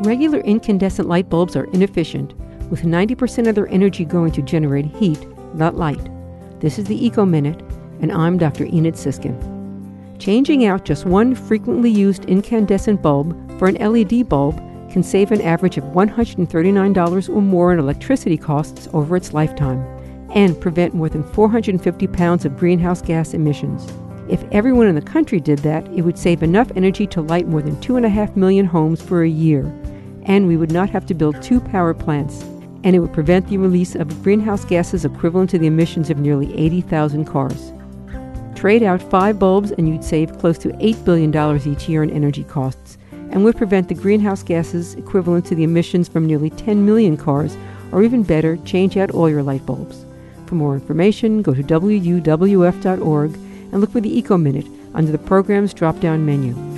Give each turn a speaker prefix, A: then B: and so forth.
A: Regular incandescent light bulbs are inefficient, with 90% of their energy going to generate heat, not light. This is the Eco Minute, and I'm Dr. Enid Sisskin. Changing out just one frequently used incandescent bulb for an LED bulb can save an average of $139 or more in electricity costs over its lifetime and prevent more than 450 pounds of greenhouse gas emissions. If everyone in the country did that, it would save enough energy to light more than 2.5 million homes for a year, and we would not have to build two power plants, and it would prevent the release of greenhouse gases equivalent to the emissions of nearly 80,000 cars. Trade out five bulbs, and you'd save close to $8 billion each year in energy costs, and would prevent the greenhouse gases equivalent to the emissions from nearly 10 million cars, or even better, change out all your light bulbs. For more information, go to WUWF.org and look for the Eco Minute under the program's drop down menu.